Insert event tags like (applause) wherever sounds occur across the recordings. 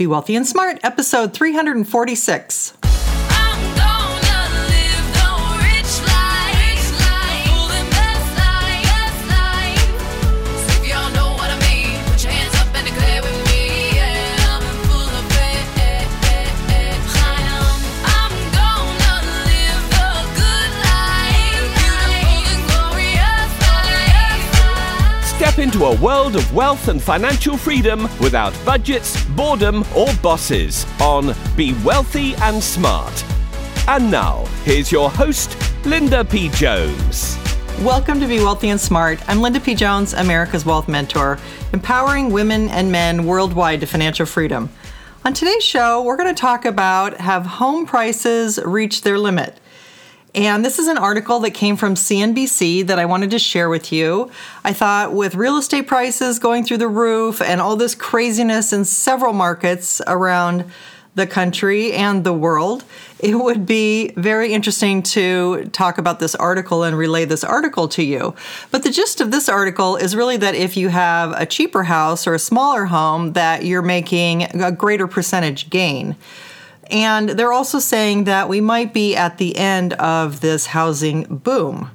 Be Wealthy and Smart, episode 346. Into a world of wealth and financial freedom without budgets, boredom, or bosses on Be Wealthy and Smart. And now, here's your host, Linda P. Jones. Welcome to Be Wealthy and Smart. I'm Linda P. Jones, America's Wealth Mentor, empowering women and men worldwide to financial freedom. On today's show, we're going to talk about have home prices reached their limit? And this is an article that came from CNBC that I wanted to share with you. I thought with real estate prices going through the roof and all this craziness in several markets around the country and the world, it would be very interesting to talk about this article and relay this article to you. But the gist of this article is really that if you have a cheaper house or a smaller home, that you're making a greater percentage gain. And they're also saying that we might be at the end of this housing boom.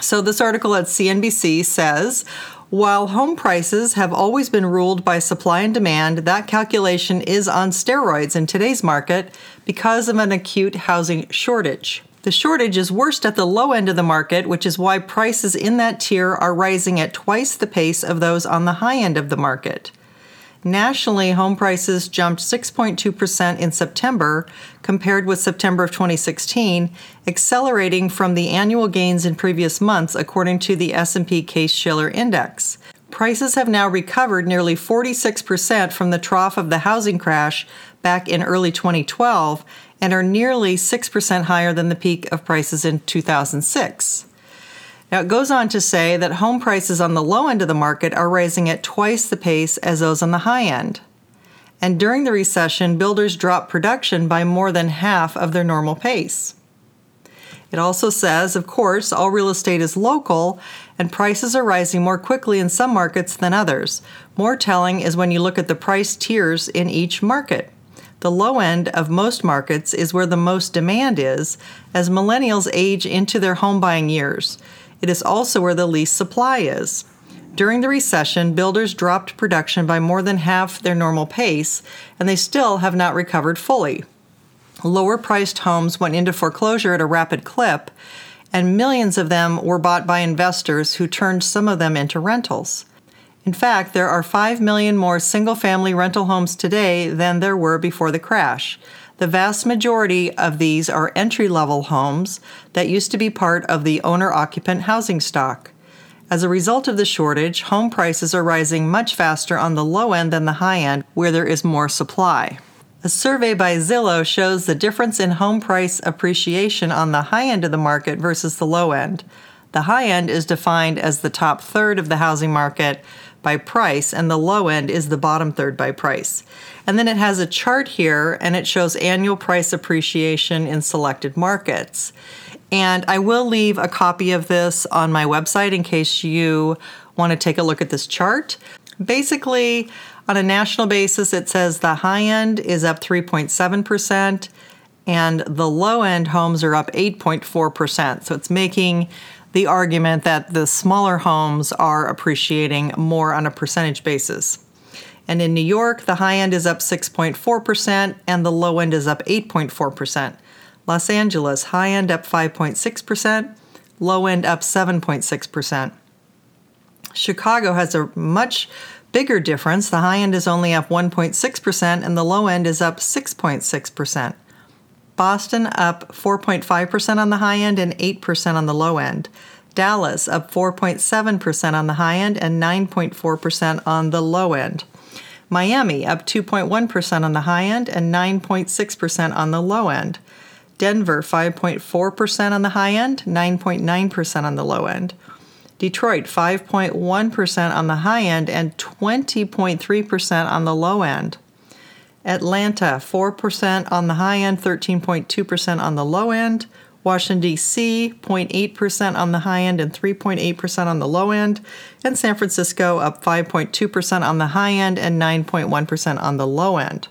So, this article at CNBC says while home prices have always been ruled by supply and demand, that calculation is on steroids in today's market because of an acute housing shortage. The shortage is worst at the low end of the market, which is why prices in that tier are rising at twice the pace of those on the high end of the market. Nationally, home prices jumped 6.2% in September compared with September of 2016, accelerating from the annual gains in previous months according to the S&P Case-Shiller index. Prices have now recovered nearly 46% from the trough of the housing crash back in early 2012 and are nearly 6% higher than the peak of prices in 2006. Now, it goes on to say that home prices on the low end of the market are rising at twice the pace as those on the high end. And during the recession, builders dropped production by more than half of their normal pace. It also says, of course, all real estate is local and prices are rising more quickly in some markets than others. More telling is when you look at the price tiers in each market. The low end of most markets is where the most demand is as millennials age into their home buying years. It is also where the least supply is. During the recession, builders dropped production by more than half their normal pace, and they still have not recovered fully. Lower priced homes went into foreclosure at a rapid clip, and millions of them were bought by investors who turned some of them into rentals. In fact, there are 5 million more single family rental homes today than there were before the crash. The vast majority of these are entry level homes that used to be part of the owner occupant housing stock. As a result of the shortage, home prices are rising much faster on the low end than the high end, where there is more supply. A survey by Zillow shows the difference in home price appreciation on the high end of the market versus the low end. The high end is defined as the top third of the housing market by price, and the low end is the bottom third by price. And then it has a chart here, and it shows annual price appreciation in selected markets. And I will leave a copy of this on my website in case you want to take a look at this chart. Basically, on a national basis, it says the high end is up 3.7%, and the low end homes are up 8.4%. So it's making the argument that the smaller homes are appreciating more on a percentage basis. And in New York, the high end is up 6.4% and the low end is up 8.4%. Los Angeles, high end up 5.6%, low end up 7.6%. Chicago has a much bigger difference. The high end is only up 1.6% and the low end is up 6.6%. Boston up 4.5% on the high end and 8% on the low end. Dallas up 4.7% on the high end and 9.4% on the low end. Miami up 2.1% on the high end and 9.6% on the low end. Denver 5.4% on the high end, 9.9% on the low end. Detroit 5.1% on the high end and 20.3% on the low end. Atlanta 4% on the high end, 13.2% on the low end. Washington, D.C., 0.8% on the high end and 3.8% on the low end, and San Francisco up 5.2% on the high end and 9.1% on the low end.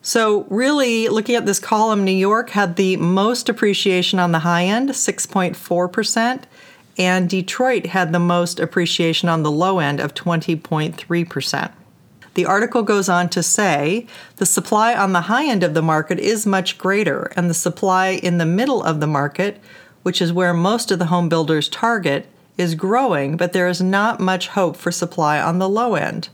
So, really, looking at this column, New York had the most appreciation on the high end, 6.4%, and Detroit had the most appreciation on the low end of 20.3%. The article goes on to say the supply on the high end of the market is much greater, and the supply in the middle of the market, which is where most of the home builders target, is growing, but there is not much hope for supply on the low end.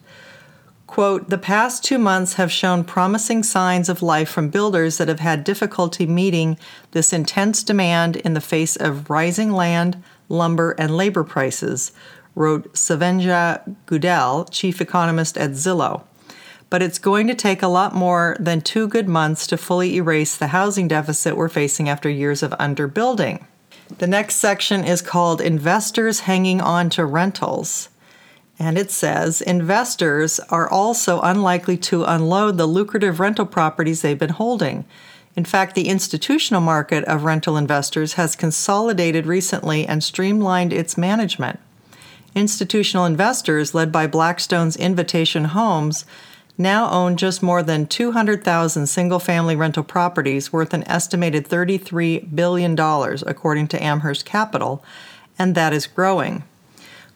Quote, the past two months have shown promising signs of life from builders that have had difficulty meeting this intense demand in the face of rising land, lumber, and labor prices, wrote Svenja Gudell, chief economist at Zillow. But it's going to take a lot more than two good months to fully erase the housing deficit we're facing after years of underbuilding. The next section is called Investors Hanging On to Rentals. And it says investors are also unlikely to unload the lucrative rental properties they've been holding. In fact, the institutional market of rental investors has consolidated recently and streamlined its management. Institutional investors, led by Blackstone's Invitation Homes, now own just more than 200,000 single family rental properties worth an estimated $33 billion, according to Amherst Capital, and that is growing.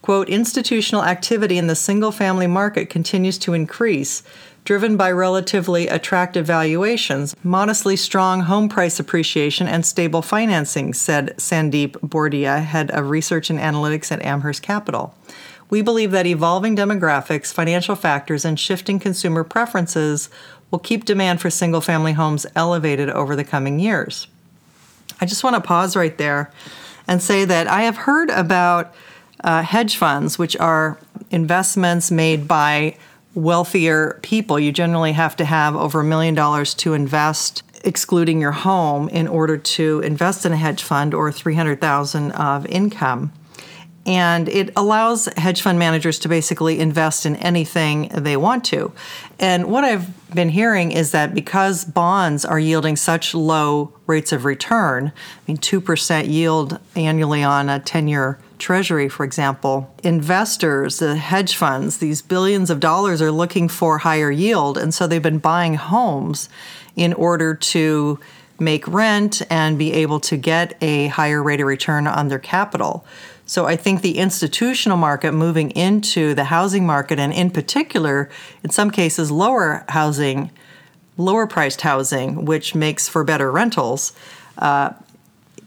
Quote, institutional activity in the single family market continues to increase, driven by relatively attractive valuations, modestly strong home price appreciation, and stable financing, said Sandeep Bordia, head of research and analytics at Amherst Capital. We believe that evolving demographics, financial factors, and shifting consumer preferences will keep demand for single family homes elevated over the coming years. I just want to pause right there and say that I have heard about uh, hedge funds, which are investments made by wealthier people. You generally have to have over a million dollars to invest, excluding your home, in order to invest in a hedge fund or 300,000 of income. And it allows hedge fund managers to basically invest in anything they want to. And what I've been hearing is that because bonds are yielding such low rates of return, I mean, 2% yield annually on a 10 year Treasury, for example, investors, the hedge funds, these billions of dollars are looking for higher yield. And so they've been buying homes in order to make rent and be able to get a higher rate of return on their capital. So I think the institutional market moving into the housing market, and in particular, in some cases, lower housing, lower priced housing, which makes for better rentals, uh,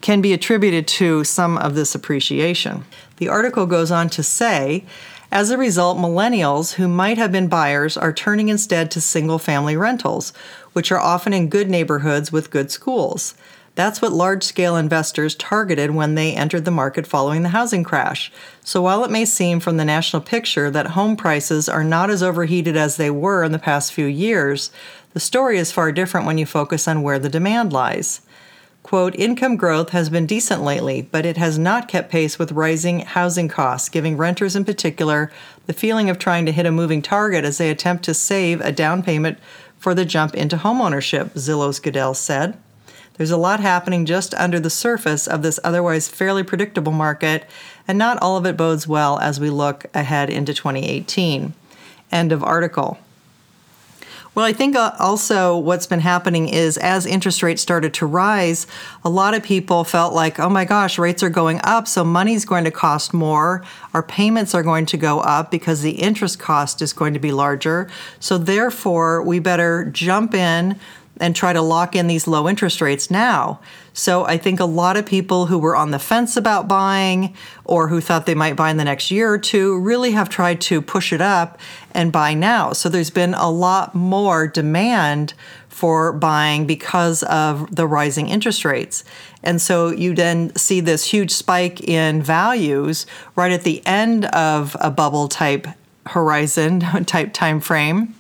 can be attributed to some of this appreciation. The article goes on to say, as a result, millennials who might have been buyers are turning instead to single family rentals, which are often in good neighborhoods with good schools. That's what large scale investors targeted when they entered the market following the housing crash. So while it may seem from the national picture that home prices are not as overheated as they were in the past few years, the story is far different when you focus on where the demand lies. Quote, income growth has been decent lately, but it has not kept pace with rising housing costs, giving renters in particular the feeling of trying to hit a moving target as they attempt to save a down payment for the jump into homeownership, Zillow's Gudell said. There's a lot happening just under the surface of this otherwise fairly predictable market, and not all of it bodes well as we look ahead into 2018. End of article. Well, I think uh, also what's been happening is as interest rates started to rise, a lot of people felt like, oh my gosh, rates are going up, so money's going to cost more. Our payments are going to go up because the interest cost is going to be larger. So, therefore, we better jump in and try to lock in these low interest rates now. So I think a lot of people who were on the fence about buying or who thought they might buy in the next year or two really have tried to push it up and buy now. So there's been a lot more demand for buying because of the rising interest rates. And so you then see this huge spike in values right at the end of a bubble type horizon (laughs) type time frame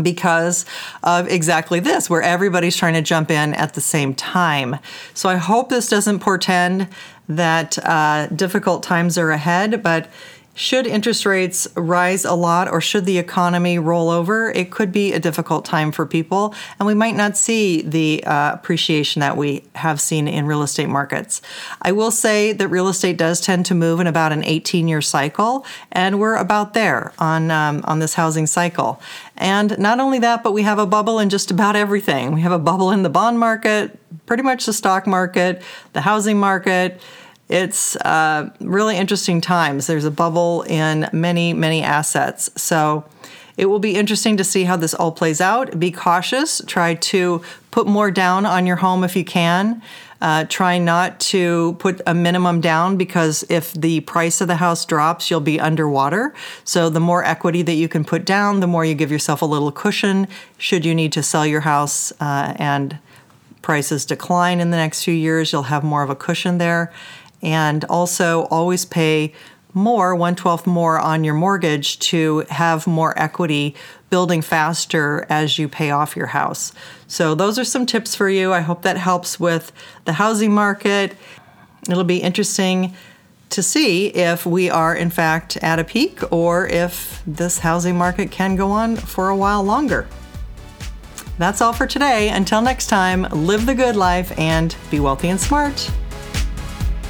because of exactly this, where everybody's trying to jump in at the same time. So I hope this doesn't portend that uh, difficult times are ahead, but should interest rates rise a lot or should the economy roll over, it could be a difficult time for people, and we might not see the uh, appreciation that we have seen in real estate markets. I will say that real estate does tend to move in about an 18 year cycle, and we're about there on, um, on this housing cycle. And not only that, but we have a bubble in just about everything. We have a bubble in the bond market, pretty much the stock market, the housing market it's uh, really interesting times. There's a bubble in many, many assets. So it will be interesting to see how this all plays out. Be cautious. Try to put more down on your home if you can. Uh, try not to put a minimum down because if the price of the house drops, you'll be underwater. So, the more equity that you can put down, the more you give yourself a little cushion should you need to sell your house uh, and prices decline in the next few years. You'll have more of a cushion there and also always pay more, one twelfth more on your mortgage to have more equity building faster as you pay off your house. So, those are some tips for you. I hope that helps with the housing market. It'll be interesting to see if we are, in fact, at a peak or if this housing market can go on for a while longer. That's all for today. Until next time, live the good life and be wealthy and smart.